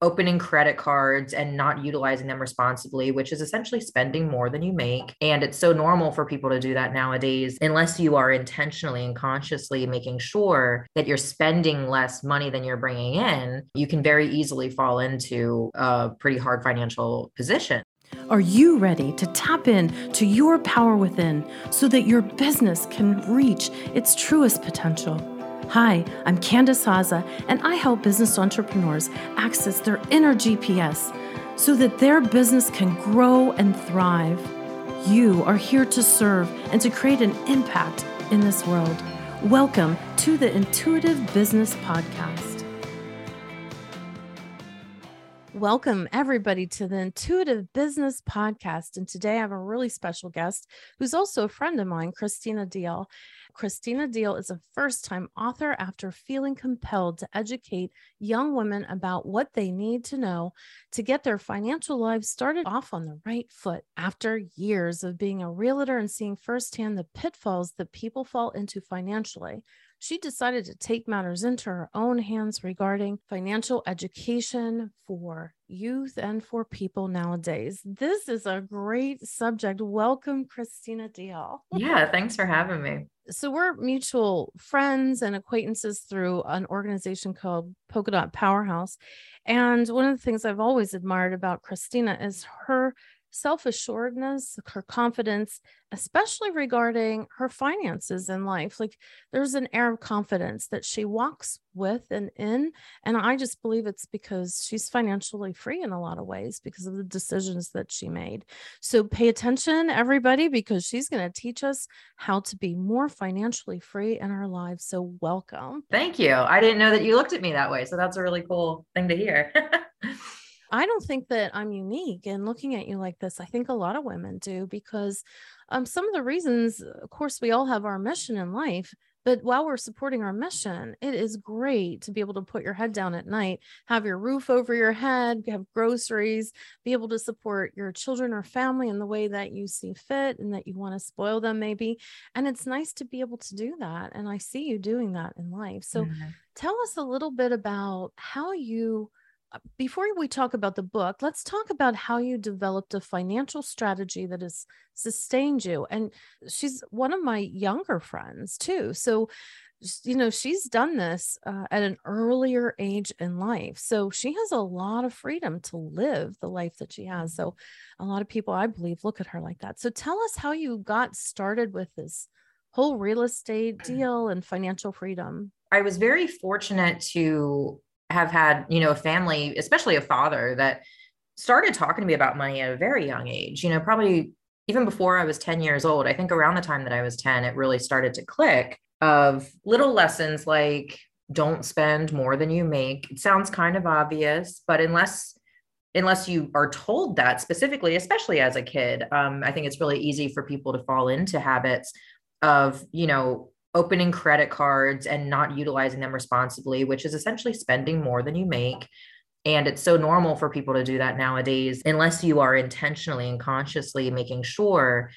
opening credit cards and not utilizing them responsibly, which is essentially spending more than you make. And it's so normal for people to do that nowadays, unless you are intentionally and consciously making sure that you're spending less money than you're bringing in, you can very easily fall into a pretty hard financial position. Are you ready to tap in to your power within so that your business can reach its truest potential? Hi, I'm Candace Haza, and I help business entrepreneurs access their inner GPS so that their business can grow and thrive. You are here to serve and to create an impact in this world. Welcome to the Intuitive Business Podcast. Welcome, everybody, to the Intuitive Business Podcast. And today I have a really special guest who's also a friend of mine, Christina Diehl. Christina Diehl is a first time author after feeling compelled to educate young women about what they need to know to get their financial lives started off on the right foot. After years of being a realtor and seeing firsthand the pitfalls that people fall into financially, she decided to take matters into her own hands regarding financial education for youth and for people nowadays. This is a great subject. Welcome, Christina Diehl. Yeah, thanks for having me. So, we're mutual friends and acquaintances through an organization called Polka Dot Powerhouse. And one of the things I've always admired about Christina is her self assuredness, her confidence, especially regarding her finances in life. Like there's an air of confidence that she walks with and in. And I just believe it's because she's financially free in a lot of ways because of the decisions that she made. So pay attention, everybody, because she's going to teach us how to be more financially free in our lives. So welcome. Thank you. I didn't know that you looked at me that way. So that's a really cool thing to hear. I don't think that I'm unique in looking at you like this. I think a lot of women do because um, some of the reasons, of course, we all have our mission in life. But while we're supporting our mission, it is great to be able to put your head down at night, have your roof over your head, have groceries, be able to support your children or family in the way that you see fit and that you want to spoil them, maybe. And it's nice to be able to do that. And I see you doing that in life. So mm-hmm. tell us a little bit about how you uh, before we talk about the book, let's talk about how you developed a financial strategy that has sustained you. And she's one of my younger friends too. So, you know, she's done this uh, at an earlier age in life. So she has a lot of freedom to live the life that she has. So a lot of people, I believe, look at her like that. So tell us how you got started with this whole real estate deal and financial freedom. I was very fortunate to have had, you know, a family, especially a father that started talking to me about money at a very young age, you know, probably even before I was 10 years old. I think around the time that I was 10, it really started to click of little lessons like don't spend more than you make. It sounds kind of obvious, but unless unless you are told that specifically, especially as a kid, um, I think it's really easy for people to fall into habits of, you know, opening credit cards and not utilizing them responsibly, which is essentially spending more than you make. And it's so normal for people to do that nowadays, unless you are intentionally and consciously making sure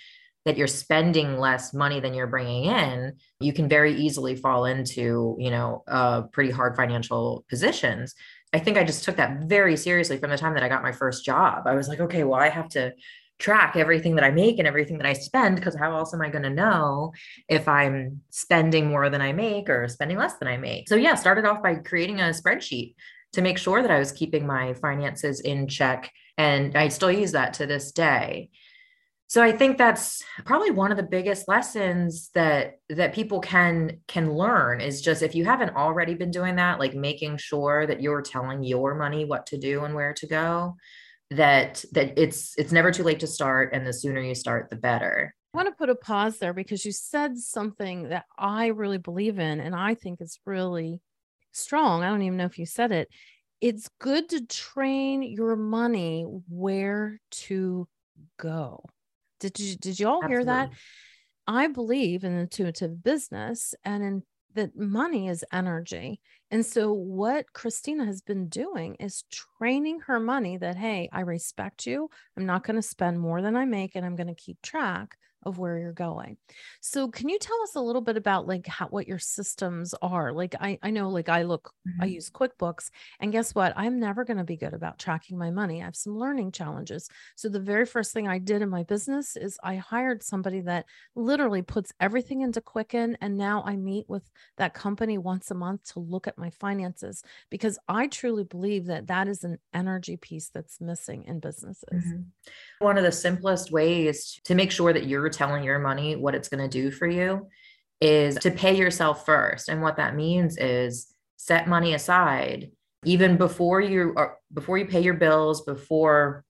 that you're spending less money than you're bringing in, you can very easily fall into, you know, uh, pretty hard financial positions. I think I just took that very seriously from the time that I got my first job. I was like, okay, well, I have to track everything that I make and everything that I spend because how else am I going to know if I'm spending more than I make or spending less than I make? So yeah, started off by creating a spreadsheet to make sure that I was keeping my finances in check and I still use that to this day. So I think that's probably one of the biggest lessons that that people can can learn is just if you haven't already been doing that like making sure that you're telling your money what to do and where to go that that it's it's never too late to start and the sooner you start the better I want to put a pause there because you said something that I really believe in and I think is really strong. I don't even know if you said it. It's good to train your money where to go. Did you did you all Absolutely. hear that? I believe in intuitive business and in that money is energy. And so, what Christina has been doing is training her money that, hey, I respect you. I'm not going to spend more than I make, and I'm going to keep track of where you're going. So can you tell us a little bit about like how what your systems are? Like I I know like I look mm-hmm. I use QuickBooks and guess what? I'm never going to be good about tracking my money. I have some learning challenges. So the very first thing I did in my business is I hired somebody that literally puts everything into Quicken and now I meet with that company once a month to look at my finances because I truly believe that that is an energy piece that's missing in businesses. Mm-hmm. One of the simplest ways to make sure that you're telling your money what it's going to do for you is to pay yourself first. And what that means is set money aside even before you are before you pay your bills, before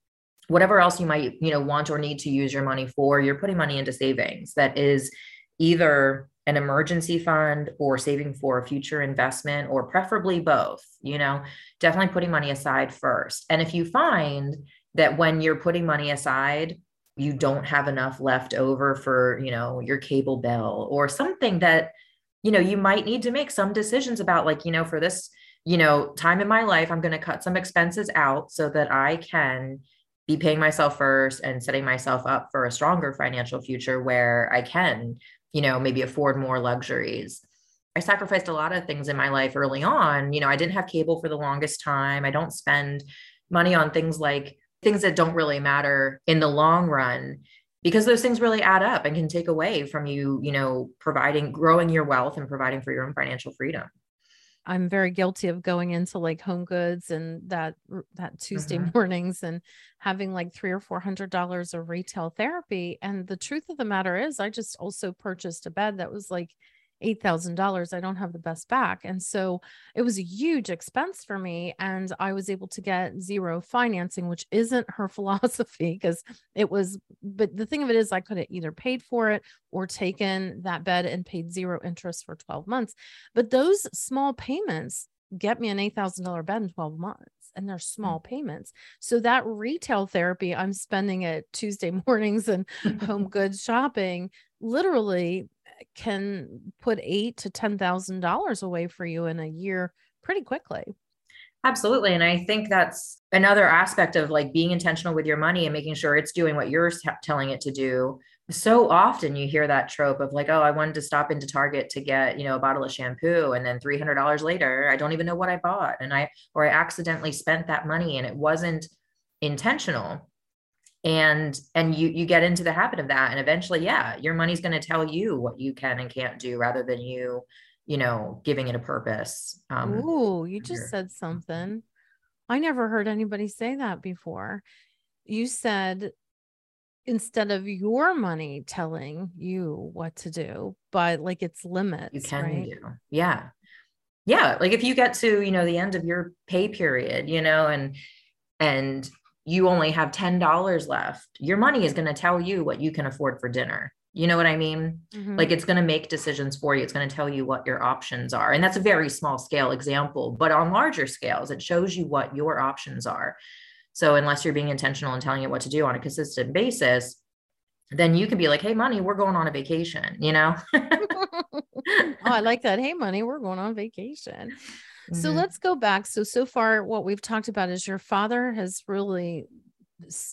whatever else you might, you know, want or need to use your money for, you're putting money into savings that is either an emergency fund or saving for a future investment or preferably both, you know, definitely putting money aside first. And if you find that when you're putting money aside, you don't have enough left over for you know your cable bill or something that you know you might need to make some decisions about like you know for this you know time in my life i'm going to cut some expenses out so that i can be paying myself first and setting myself up for a stronger financial future where i can you know maybe afford more luxuries. I sacrificed a lot of things in my life early on. You know i didn't have cable for the longest time. I don't spend money on things like things that don't really matter in the long run because those things really add up and can take away from you you know providing growing your wealth and providing for your own financial freedom i'm very guilty of going into like home goods and that that tuesday mm-hmm. mornings and having like three or four hundred dollars of retail therapy and the truth of the matter is i just also purchased a bed that was like $8,000. I don't have the best back. And so it was a huge expense for me. And I was able to get zero financing, which isn't her philosophy because it was, but the thing of it is, I could have either paid for it or taken that bed and paid zero interest for 12 months. But those small payments get me an $8,000 bed in 12 months and they're small mm. payments. So that retail therapy I'm spending at Tuesday mornings and home goods shopping literally can put eight to ten thousand dollars away for you in a year pretty quickly. Absolutely. And I think that's another aspect of like being intentional with your money and making sure it's doing what you're t- telling it to do. So often you hear that trope of like, oh, I wanted to stop into Target to get, you know, a bottle of shampoo. And then $300 later, I don't even know what I bought. And I, or I accidentally spent that money and it wasn't intentional and and you you get into the habit of that and eventually yeah your money's going to tell you what you can and can't do rather than you you know giving it a purpose um Ooh, you just said something. I never heard anybody say that before. You said instead of your money telling you what to do but like its limits you can right? do yeah. Yeah like if you get to you know the end of your pay period you know and and you only have $10 left, your money is going to tell you what you can afford for dinner. You know what I mean? Mm-hmm. Like it's going to make decisions for you. It's going to tell you what your options are. And that's a very small scale example, but on larger scales, it shows you what your options are. So unless you're being intentional and telling it what to do on a consistent basis, then you can be like, hey, money, we're going on a vacation, you know? oh, I like that. Hey, money, we're going on vacation. So mm-hmm. let's go back. So, so far, what we've talked about is your father has really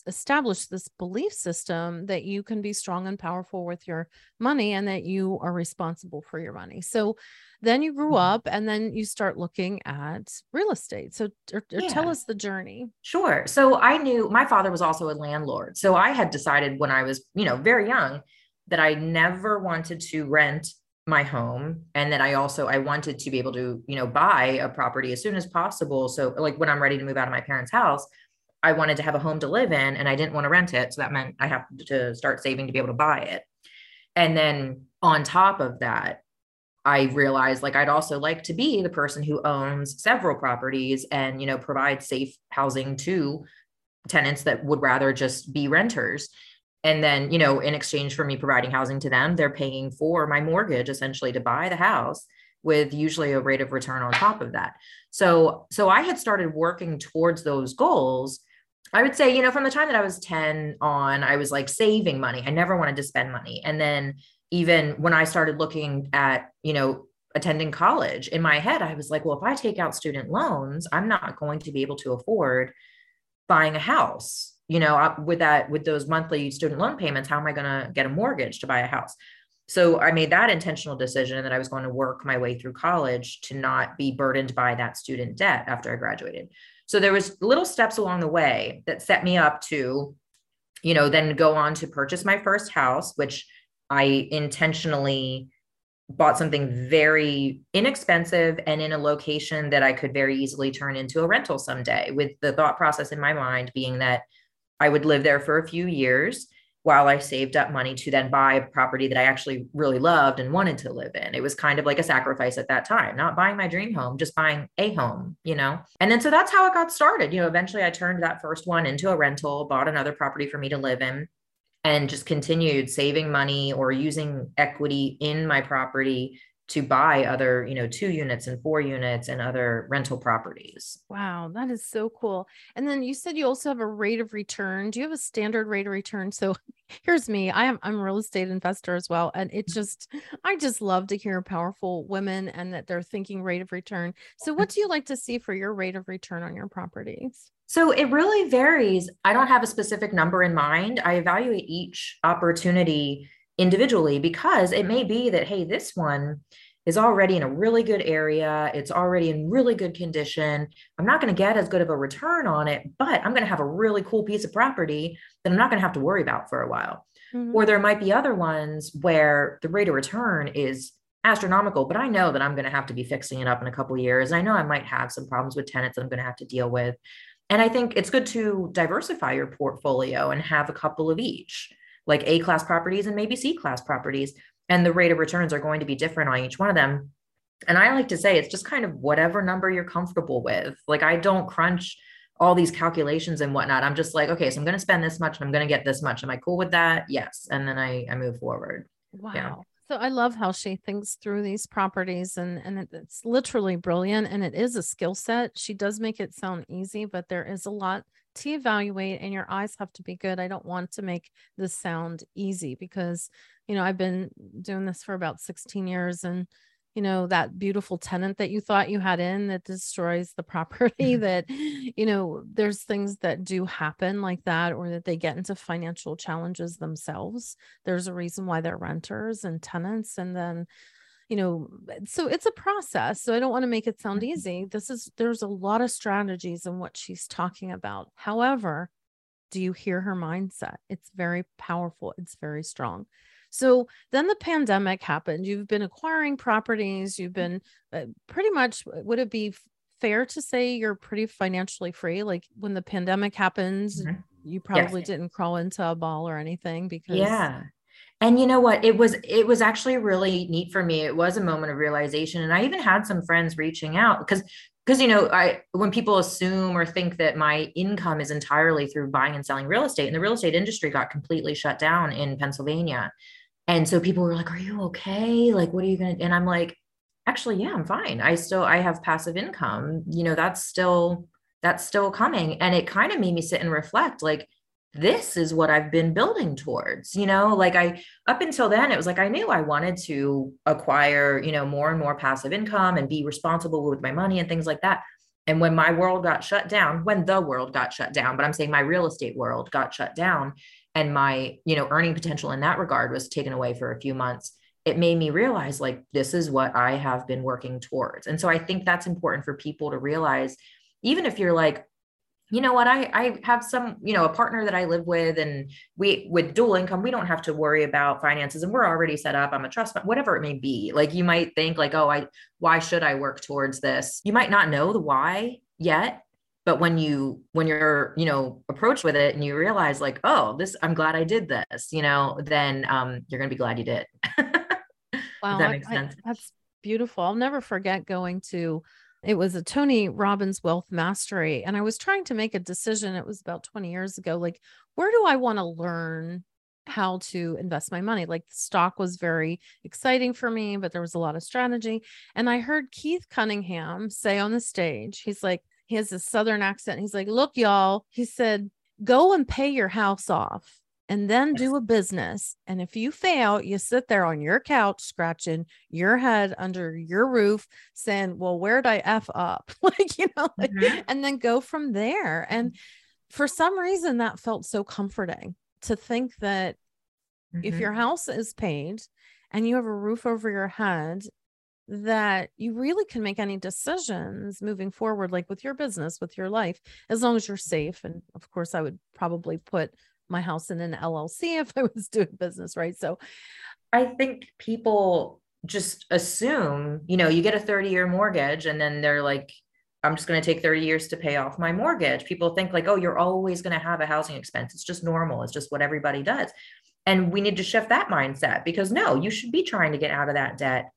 established this belief system that you can be strong and powerful with your money and that you are responsible for your money. So then you grew mm-hmm. up and then you start looking at real estate. So or, or yeah. tell us the journey. Sure. So I knew my father was also a landlord. So I had decided when I was, you know, very young that I never wanted to rent my home and that i also i wanted to be able to you know buy a property as soon as possible. So like when i'm ready to move out of my parents house i wanted to have a home to live in and i didn't want to rent it. So that meant i have to start saving to be able to buy it. And then on top of that i realized like i'd also like to be the person who owns several properties and you know provide safe housing to tenants that would rather just be renters and then you know in exchange for me providing housing to them they're paying for my mortgage essentially to buy the house with usually a rate of return on top of that. So so i had started working towards those goals. I would say you know from the time that i was 10 on i was like saving money. I never wanted to spend money. And then even when i started looking at you know attending college in my head i was like well if i take out student loans i'm not going to be able to afford buying a house you know, with that, with those monthly student loan payments, how am I going to get a mortgage to buy a house? So I made that intentional decision that I was going to work my way through college to not be burdened by that student debt after I graduated. So there was little steps along the way that set me up to, you know, then go on to purchase my first house, which I intentionally bought something very inexpensive and in a location that I could very easily turn into a rental someday, with the thought process in my mind being that I would live there for a few years while I saved up money to then buy a property that I actually really loved and wanted to live in. It was kind of like a sacrifice at that time, not buying my dream home, just buying a home, you know? And then so that's how it got started. You know, eventually I turned that first one into a rental, bought another property for me to live in and just continued saving money or using equity in my property to buy other, you know, two units and four units and other rental properties. Wow, that is so cool. And then you said you also have a rate of return. Do you have a standard rate of return? So here's me. I am I'm a real estate investor as well. And it just I just love to hear powerful women and that they're thinking rate of return. So what do you like to see for your rate of return on your properties? So it really varies. I don't have a specific number in mind. I evaluate each opportunity individually because it may be that, hey, this one is already in a really good area. It's already in really good condition. I'm not going to get as good of a return on it, but I'm going to have a really cool piece of property that I'm not going to have to worry about for a while. Mm-hmm. Or there might be other ones where the rate of return is astronomical, but I know that I'm going to have to be fixing it up in a couple years. I know I might have some problems with tenants that I'm going to have to deal with. And I think it's good to diversify your portfolio and have a couple of each, like A class properties and maybe C class properties. And the rate of returns are going to be different on each one of them. And I like to say it's just kind of whatever number you're comfortable with. Like I don't crunch all these calculations and whatnot. I'm just like, okay, so I'm going to spend this much and I'm going to get this much. Am I cool with that? Yes. And then I, I move forward. Wow. Yeah. So I love how she thinks through these properties and and it's literally brilliant and it is a skill set. She does make it sound easy, but there is a lot to evaluate and your eyes have to be good. I don't want to make this sound easy because you know, I've been doing this for about 16 years and you know that beautiful tenant that you thought you had in that destroys the property mm. that you know there's things that do happen like that or that they get into financial challenges themselves. There's a reason why they're renters and tenants. And then you know so it's a process so i don't want to make it sound mm-hmm. easy this is there's a lot of strategies in what she's talking about however do you hear her mindset it's very powerful it's very strong so then the pandemic happened. You've been acquiring properties. You've been uh, pretty much, would it be fair to say you're pretty financially free? Like when the pandemic happens, mm-hmm. you probably yes. didn't crawl into a ball or anything because. Yeah. And you know what? It was it was actually really neat for me. It was a moment of realization, and I even had some friends reaching out because because you know i when people assume or think that my income is entirely through buying and selling real estate and the real estate industry got completely shut down in pennsylvania and so people were like, Are you okay? Like, what are you to? And I'm like, Actually, yeah, I'm fine. I still, I have passive income. You know, that's still, that's still coming. And it kind of made me sit and reflect like, this is what I've been building towards, you know, like I, up until then, it was like I knew I wanted to acquire, you know, more and more passive income and be responsible with my money and things like that. And when my world got shut down, when the world got shut down, but I'm saying my real estate world got shut down, and my you know earning potential in that regard was taken away for a few months it made me realize like this is what i have been working towards and so i think that's important for people to realize even if you're like you know what? I i have some you know a partner that i live with and we with dual income we don't have to worry about finances and we're already set up. I'm a trust fund whatever it may be. Like you might think like oh i why should i work towards this? You might not know the why yet but when you when you're you know approached with it and you realize like oh this i'm glad i did this you know then um you're gonna be glad you did. Wow that makes sense I, that's beautiful. I'll never forget going to it was a tony robbins wealth mastery and i was trying to make a decision it was about 20 years ago like where do i want to learn how to invest my money. Like stock was very exciting for me, but there was a lot of strategy. And I heard Keith Cunningham say on the stage, he's like, he has a southern accent. He's like, Look, y'all, he said, go and pay your house off and then do a business. And if you fail, you sit there on your couch, scratching your head under your roof, saying, Well, where'd I F up? like, you know, like, mm-hmm. and then go from there. And for some reason that felt so comforting to think that mm-hmm. if your house is paid and you have a roof over your head that you really can make any decisions moving forward like with your business with your life as long as you're safe and of course i would probably put my house in an llc if i was doing business right so i think people just assume you know you get a 30 year mortgage and then they're like I'm just going to take 30 years to pay off my mortgage. People think like, oh, you're always going to have a housing expense. It's just normal. It's just what everybody does. And we need to shift that mindset because no, you should be trying to get out of that debt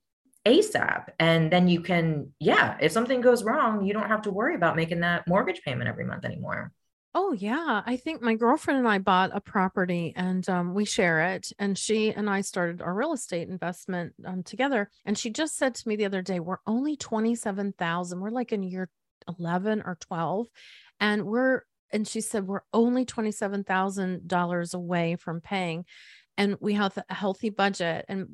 ASAP. And then you can, yeah, if something goes wrong, you don't have to worry about making that mortgage payment every month anymore. Oh yeah, I think my girlfriend and I bought a property and um, we share it. And she and I started our real estate investment um, together. And she just said to me the other day, "We're only twenty seven thousand. We're like in year eleven or twelve, and we're." And she said, "We're only twenty seven thousand dollars away from paying." and we have a healthy budget and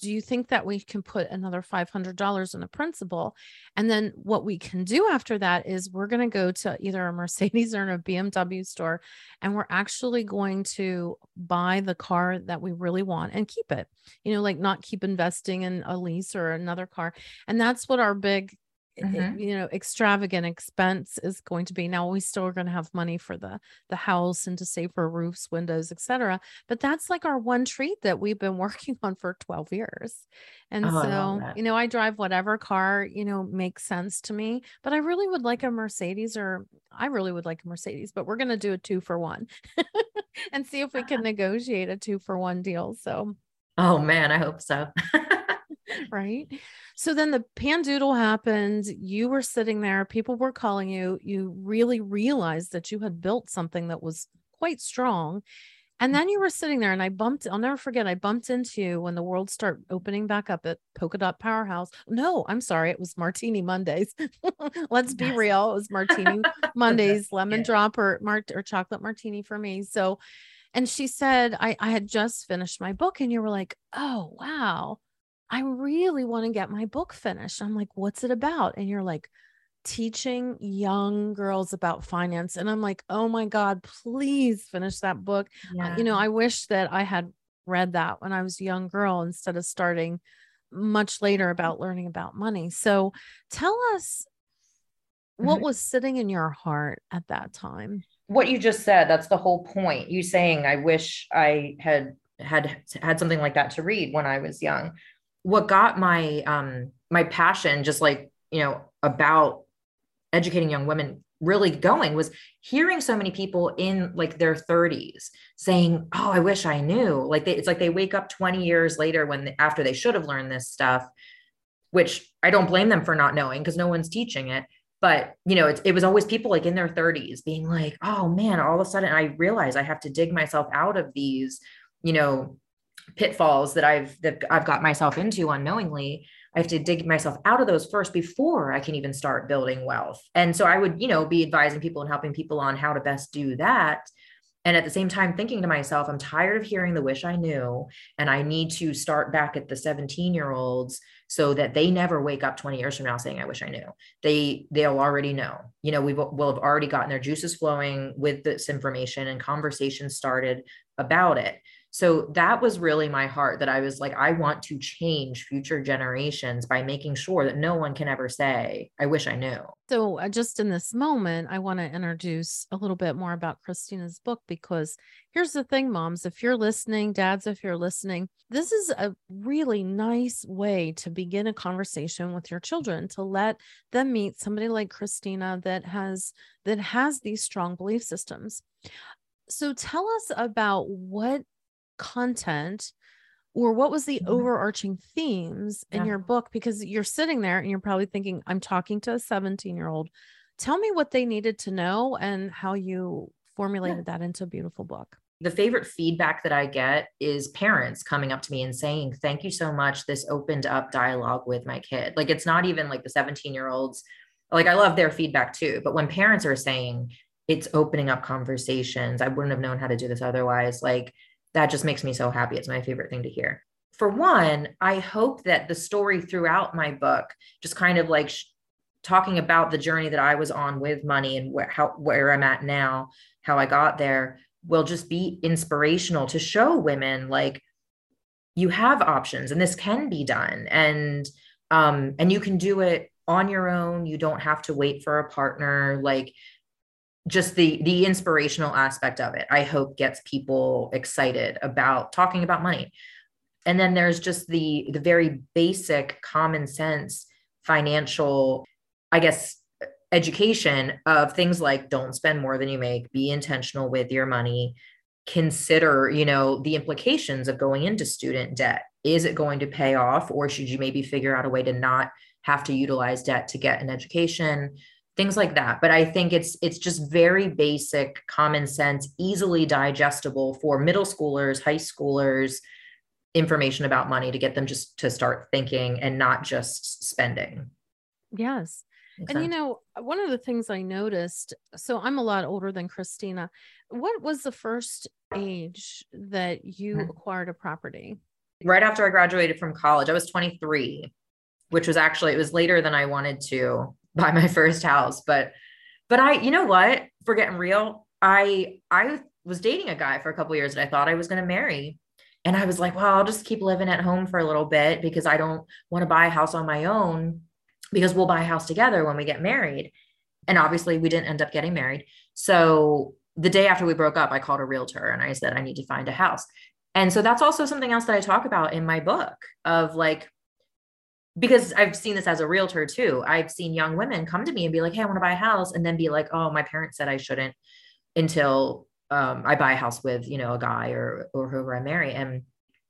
do you think that we can put another $500 in the principal? And then what we can do after that is we're going to go to either a mercedes or a bmw store and we're actually going to buy the car that we really want and keep it. You know like not keep investing in a lease or another car. And that's what our big mm-hmm. you know extravagant expense is going to be. Now we still are going to have money for the the house and to save for roofs windows etc but that's like our one treat that we've been working on for 12 years. And oh, so you know i drive whatever car you know makes sense to me but i really would like a mercedes or i really would like a mercedes but we're going to do a two for one and see if we can negotiate a two for one deal so oh man i hope so right so then the pandoodle happened. You were sitting there, people were calling you. You really realized that you had built something that was quite strong. And mm. then you were sitting there, and I bumped, I'll never forget, I bumped into you when the world started opening back up at Polka Dot Powerhouse. No, I'm sorry, it was Martini Mondays. Let's be real. It was Martini Mondays, lemon yeah. drop or, mart- or chocolate martini for me. So, and she said, I, I had just finished my book, and you were like, oh, wow I really want to get my book finished. I'm like, what's it about? And you're like, teaching young girls about finance. And I'm like, oh my God, please finish that book. Yeah. You know, I wish that I had read that when I was a young girl instead of starting much later about learning about money. So tell us what mm-hmm. was sitting in your heart at that time. What you just said, that's the whole point. You saying, I wish I had had had something like that to read when I was young what got my um my passion just like you know about educating young women really going was hearing so many people in like their 30s saying oh i wish i knew. Like they, it's like they wake up 20 years later when they, after they should have learned this stuff which i don't blame them for not knowing because no one's teaching it. But you know it, it was always people like in their 30s being like oh man all of a sudden i realize i have to dig myself out of these you know pitfalls that I've that I've got myself into unknowingly. I have to dig myself out of those first before I can even start building wealth. And so I would, you know, be advising people and helping people on how to best do that. And at the same time, thinking to myself, I'm tired of hearing the wish I knew, and I need to start back at the 17 year olds so that they never wake up 20 years from now saying, I wish I knew. They, they'll already know. You know, we will have already gotten their juices flowing with this information and conversations started about it. So that was really my heart that I was like, I want to change future generations by making sure that no one can ever say, I wish I knew. So, uh, just in this moment, I want to introduce a little bit more about Christina's book because here's the thing, moms, if you're listening, dads, if you're listening, this is a really nice way to begin a conversation with your children to let them meet somebody like Christina that has that has these strong belief systems. So tell us about what content or what was the mm-hmm. overarching themes in yeah. your book because you're sitting there and you're probably thinking i'm talking to a 17 year old tell me what they needed to know and how you formulated yeah. that into a beautiful book the favorite feedback that i get is parents coming up to me and saying thank you so much this opened up dialogue with my kid like it's not even like the 17 year olds like i love their feedback too but when parents are saying it's opening up conversations i wouldn't have known how to do this otherwise like that just makes me so happy. It's my favorite thing to hear. For one, I hope that the story throughout my book, just kind of like sh- talking about the journey that I was on with money and where how where I'm at now, how I got there will just be inspirational to show women like you have options and this can be done and um and you can do it on your own you don't have to wait for a partner like just the the inspirational aspect of it i hope gets people excited about talking about money. And then there's just the the very basic common sense financial i guess education of things like don't spend more than you make be intentional with your money consider you know the implications of going into student debt. Is it going to pay off or should you maybe figure out a way to not have to utilize debt to get an education things like that. But i think it's it's just very basic common sense easily digestible for middle schoolers high schoolers information about money to get them just to start thinking and not just spending. Yes. And you know one of the things i noticed so i'm a lot older than christina what was the first age that you mm-hmm. acquired a property? Right after i graduated from college i was 23 which was actually it was later than i wanted to buy my first house but but i you know what? For getting real i i was dating a guy for a couple years that i thought i was going to marry. And i was like well i'll just keep living at home for a little bit because i don't want to buy a house on my own because we'll buy a house together when we get married. And obviously we didn't end up getting married. So the day after we broke up i called a realtor and i said i need to find a house. And so that's also something else that i talk about in my book of like because I've seen this as a realtor too. I've seen young women come to me and be like, Hey, I want to buy a house. And then be like, Oh, my parents said I shouldn't until um, I buy a house with, you know, a guy or, or whoever I marry. And,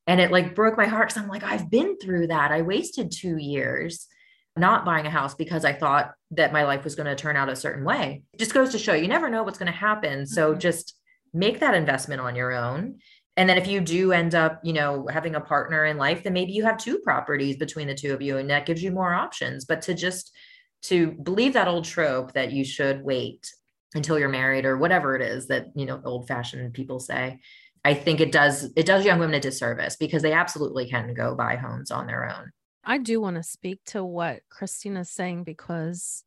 and it like broke my heart. Cause I'm like, I've been through that. I wasted two years not buying a house because I thought that my life was going to turn out a certain way. It just goes to show you never know what's going to happen. So mm-hmm. just make that investment on your own and then if you do end up you know having a partner in life then maybe you have two properties between the two of you and that gives you more options. But to just to believe that old trope that you should wait until you're married or whatever it is that you know old fashioned people say i think it does it does young women a disservice because they absolutely can go buy homes on their own. I do want to speak to what christina's saying because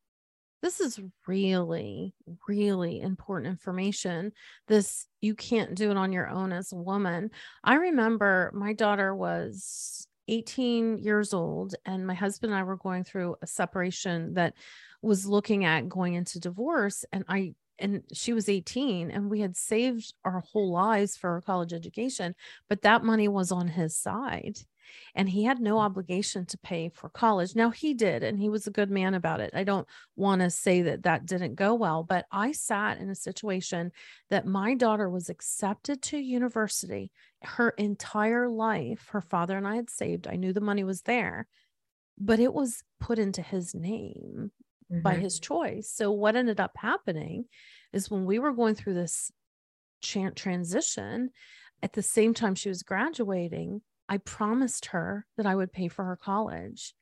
this is really really important information. This you can't do it on your own as a woman. I remember my daughter was 18 years old and my husband and i were going through a separation that was looking at going into divorce and i and she was 18 and we had saved our whole lives for her college education but that money was on his side and he had no obligation to pay for college. Now he did, and he was a good man about it. I don't want to say that that didn't go well, but I sat in a situation that my daughter was accepted to university her entire life. Her father and I had saved, I knew the money was there, but it was put into his name mm-hmm. by his choice. So what ended up happening is when we were going through this transition, at the same time she was graduating, I promised her that I would pay for her college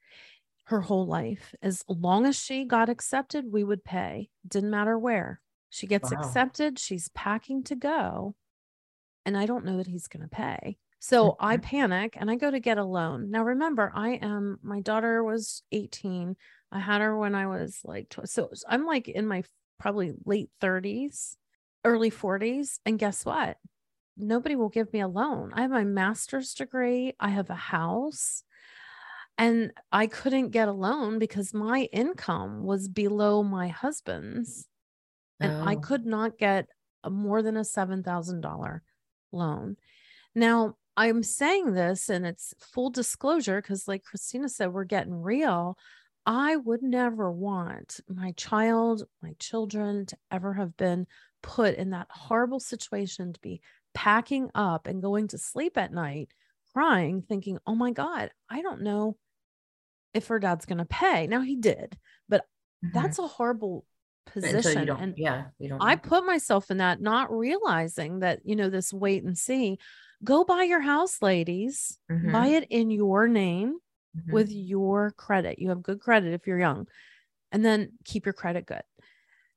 her whole life. As long as she got accepted, we would pay. Didn't matter where. She gets wow. accepted, she's packing to go. And I don't know that he's going to pay. So mm-hmm. I panic and I go to get a loan. Now, remember, I am, my daughter was 18. I had her when I was like, 12. so I'm like in my probably late 30s, early 40s. And guess what? Nobody will give me a loan. I have my master's degree, I have a house, and I couldn't get a loan because my income was below my husband's. And oh. I could not get a, more than a $7,000 loan. Now, I'm saying this and it's full disclosure because, like Christina said, we're getting real. I would never want my child, my children to ever have been put in that horrible situation to be packing up and going to sleep at night crying, thinking, oh my God, I don't know if her dad's going to pay. Now he did, but mm-hmm. that's a horrible position. and yeah, you don't I put myself in that, not realizing that, you know, this wait and see. Go buy your house, ladies, mm-hmm. buy it in your name mm-hmm. with your credit. You have good credit if you're young, and then keep your credit good.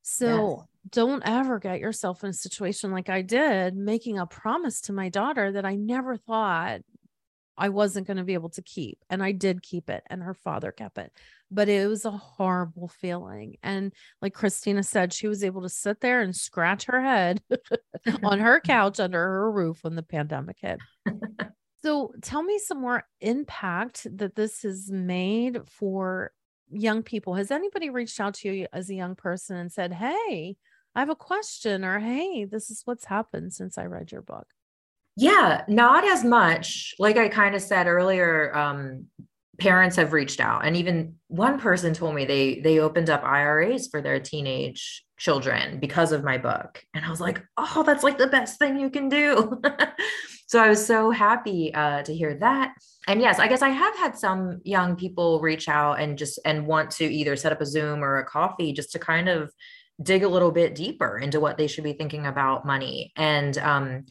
So, yes don't ever get yourself in a situation like I did, making a promise to my daughter that I never thought I wasn't going to be able to keep. And I did keep it, and her father kept it. But it was a horrible feeling. And like Christina said, she was able to sit there and scratch her head on her couch under her roof when the pandemic hit. so tell me some more impact that this has made for young people. Has anybody reached out to you as a young person and said, Hey, I have a question, or Hey, this is what's happened since I read your book? Yeah, not as much. Like I kind of said earlier, um, parents have reached out, and even one person told me they they opened up IRAs for their teenage children because of my book, and I was like, oh, that's like the best thing you can do. so I was so happy uh, to hear that. And yes, I guess I have had some young people reach out and just and want to either set up a Zoom or a coffee just to kind of dig a little bit deeper into what they should be thinking about money and um,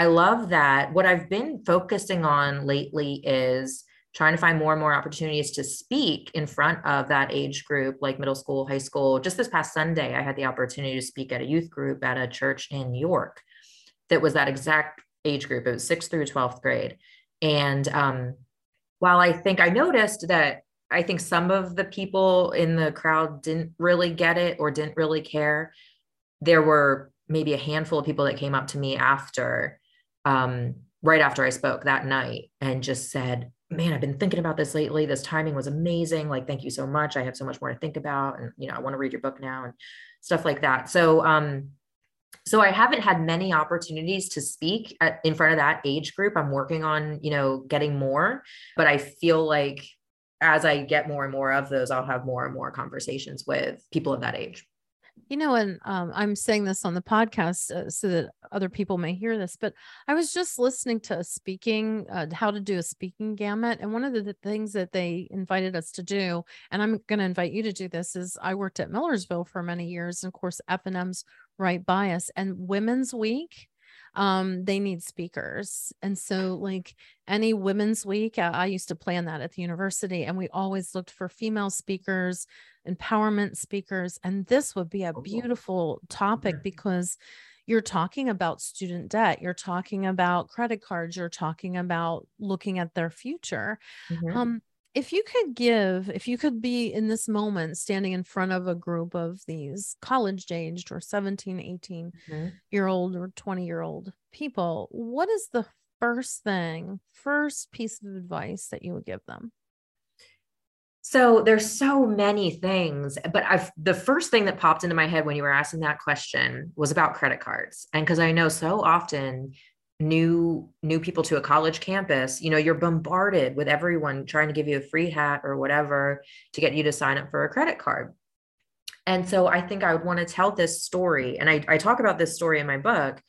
I love that. What I've been focusing on lately is trying to find more and more opportunities to speak in front of that age group, like middle school, high school. Just this past Sunday, I had the opportunity to speak at a youth group at a church in New York that was that exact age group. It was sixth through 12th grade. And um, while I think I noticed that I think some of the people in the crowd didn't really get it or didn't really care, there were maybe a handful of people that came up to me after um, right after I spoke that night and just said, Man, I've been thinking about this lately. This timing was amazing. Like, thank you so much. I have so much more to think about. And, you know, I want to read your book now and stuff like that. So, um, so I haven't had many opportunities to speak at, in front of that age group. I'm working on, you know, getting more, but I feel like as I get more and more of those, I'll have more and more conversations with people of that age you know, and um, I'm saying this on the podcast uh, so that other people may hear this, but I was just listening to a speaking, uh, how to do a speaking gamut. And one of the, the things that they invited us to do, and I'm going to invite you to do this, is I worked at Millersville for many years. And of course, F&M's right by us. And Women's Week um they need speakers and so like any women's week I, I, used to plan that at the university and we always looked for female speakers empowerment speakers and this would be a oh, beautiful topic because you're talking about student debt you're talking about credit cards you're talking about looking at their future mm-hmm. um if you could give if you could be in this moment standing in front of a group of these college aged or 17 18 mm-hmm. year old or 20 year old people what is the first thing first piece of advice that you would give them so there's so many things but i've the first thing that popped into my head when you were asking that question was about credit cards and because i know so often new new people to a college campus you know you're bombarded with everyone trying to give you a free hat or whatever to get you to sign up for a credit card. And so i think i would want to tell this story and i, I talk about this story in my book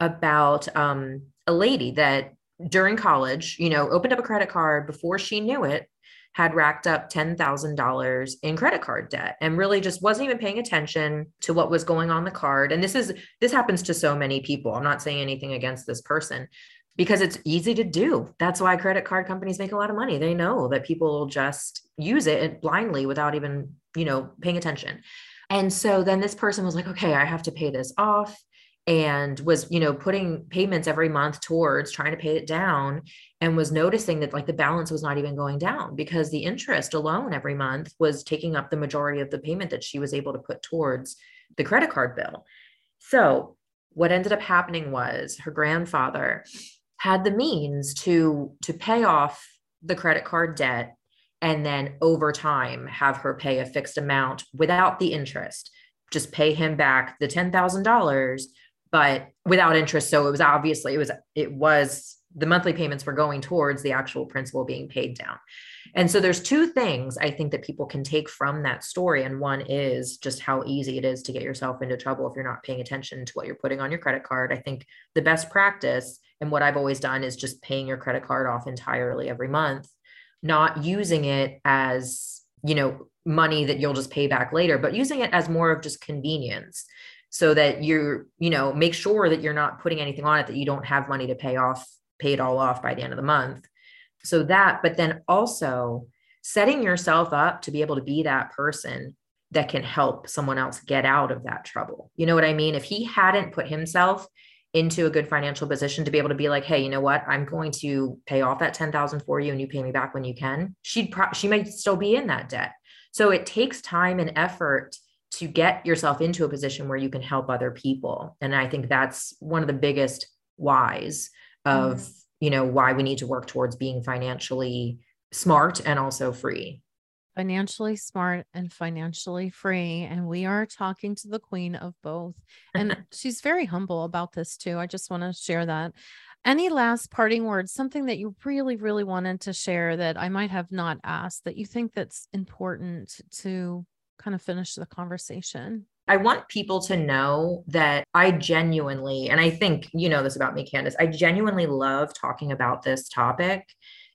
about um, a lady that during college you know opened up a credit card before she knew it had racked up $10,000 in credit card debt and really just wasn't even paying attention to what was going on the card. And this is this happens to so many people. I'm not saying anything against this person because it's easy to do. That's why credit card companies make a lot of money. They know that people will just use it blindly without even, you know, paying attention. And so then this person was like, okay, I have to pay this off and was you know putting payments every month towards trying to pay it down and was noticing that like the balance was not even going down because the interest alone every month was taking up the majority of the payment that she was able to put towards the credit card bill. So what ended up happening was her grandfather had the means to to pay off the credit card debt and then over time have her pay a fixed amount without the interest. Just pay him back the $10,000 but without interest. So it was obviously it was it was the monthly payments were going towards the actual principal being paid down. And so there's two things I think that people can take from that story. And one is just how easy it is to get yourself into trouble if you're not paying attention to what you're putting on your credit card. I think the best practice and what I've always done is just paying your credit card off entirely every month, not using it as, you know, money that you'll just pay back later, but using it as more of just convenience so that you're, you know, make sure that you're not putting anything on it that you don't have money to pay off, pay it all off by the end of the month. So that, but then also setting yourself up to be able to be that person that can help someone else get out of that trouble. You know what I mean? If he hadn't put himself into a good financial position to be able to be like, hey, you know what? I'm going to pay off that 10,000 for you and you pay me back when you can. She'd pro- she might still be in that debt. So it takes time and effort to get yourself into a position where you can help other people. And I think that's one of the biggest whys of, mm. you know, why we need to work towards being financially smart and also free financially smart and financially free. And we are talking to the queen of both. And she's very humble about this too. I just want to share that. Any last parting words, something that you really, really wanted to share that I might have not asked that you think that's important to kind of finish the conversation? I want people to know that I genuinely, and I think you know this about me, Candace, I genuinely love talking about this topic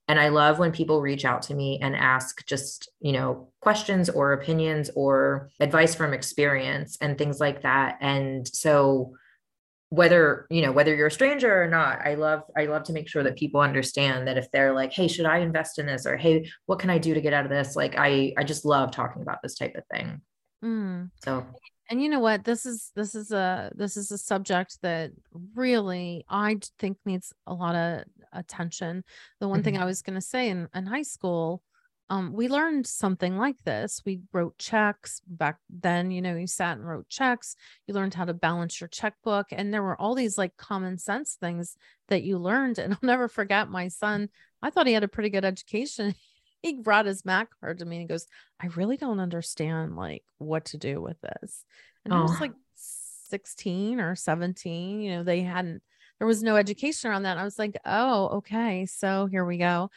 and I love when people reach out to me and ask just, you know, questions or opinions or advice from experience and things like that. And so whether, you know, whether you're a stranger or not, I love I love to make sure that people understand that if they're like, "Hey, should I invest in this?" or "Hey, what can I do to get out of this?" Like I I just love talking about this type of thing. Mm. So and you know what this is this is a this is a subject that really i think needs a lot of attention the one mm-hmm. thing i was going to say in, in high school um, we learned something like this we wrote checks back then you know you sat and wrote checks you learned how to balance your checkbook and there were all these like common sense things that you learned and i'll never forget my son i thought he had a pretty good education he brought his Mac card to me and he goes, I really don't understand like what to do with this. And oh. I was like 16 or 17, you know, they hadn't, there was no education around that. I was like, oh, okay. So here we go.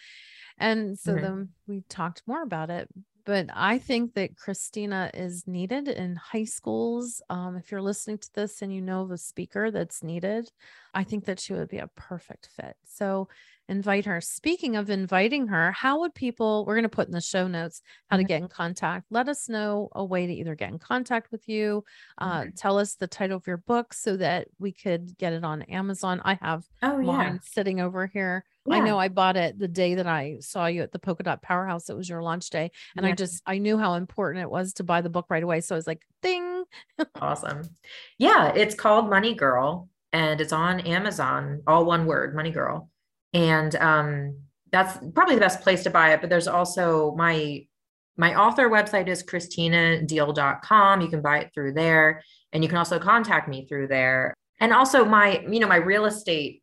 And so mm-hmm. then we talked more about it. But I think that Christina is needed in high schools. Um, if you're listening to this and you know the speaker that's needed, I think that she would be a perfect fit. So invite her. Speaking of inviting her, how would people, we're going to put in the show notes how to get in contact. Let us know a way to either get in contact with you, uh, tell us the title of your book so that we could get it on Amazon. I have oh, mine yeah. sitting over here. Yeah. I know I bought it the day that I saw you at the Polka Dot Powerhouse. It was your launch day. And yeah. I just, I knew how important it was to buy the book right away. So I was like, ding. awesome. Yeah. It's called Money Girl and it's on Amazon, all one word, Money Girl and um, that's probably the best place to buy it but there's also my my author website is christinadiehl.com you can buy it through there and you can also contact me through there and also my you know my real estate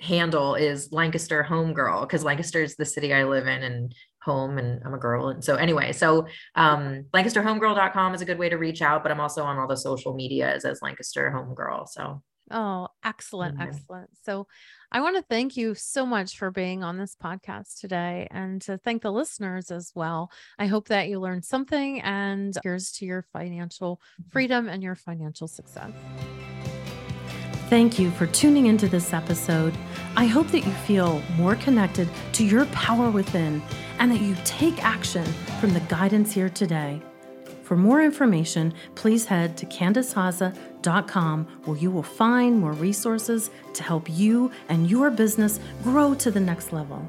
handle is lancaster homegirl because lancaster is the city i live in and home and i'm a girl and so anyway so um lancasterhomegirl.com is a good way to reach out but i'm also on all the social medias as lancaster homegirl so Oh, excellent. Mm-hmm. Excellent. So I want to thank you so much for being on this podcast today and to thank the listeners as well. I hope that you learned something and here's to your financial mm-hmm. freedom and your financial success. Thank you for tuning into this episode. I hope that you feel more connected to your power within and that you take action from the guidance here today. For more information, please head to CandiceHaza.com where you will find more resources to help you and your business grow to the next level.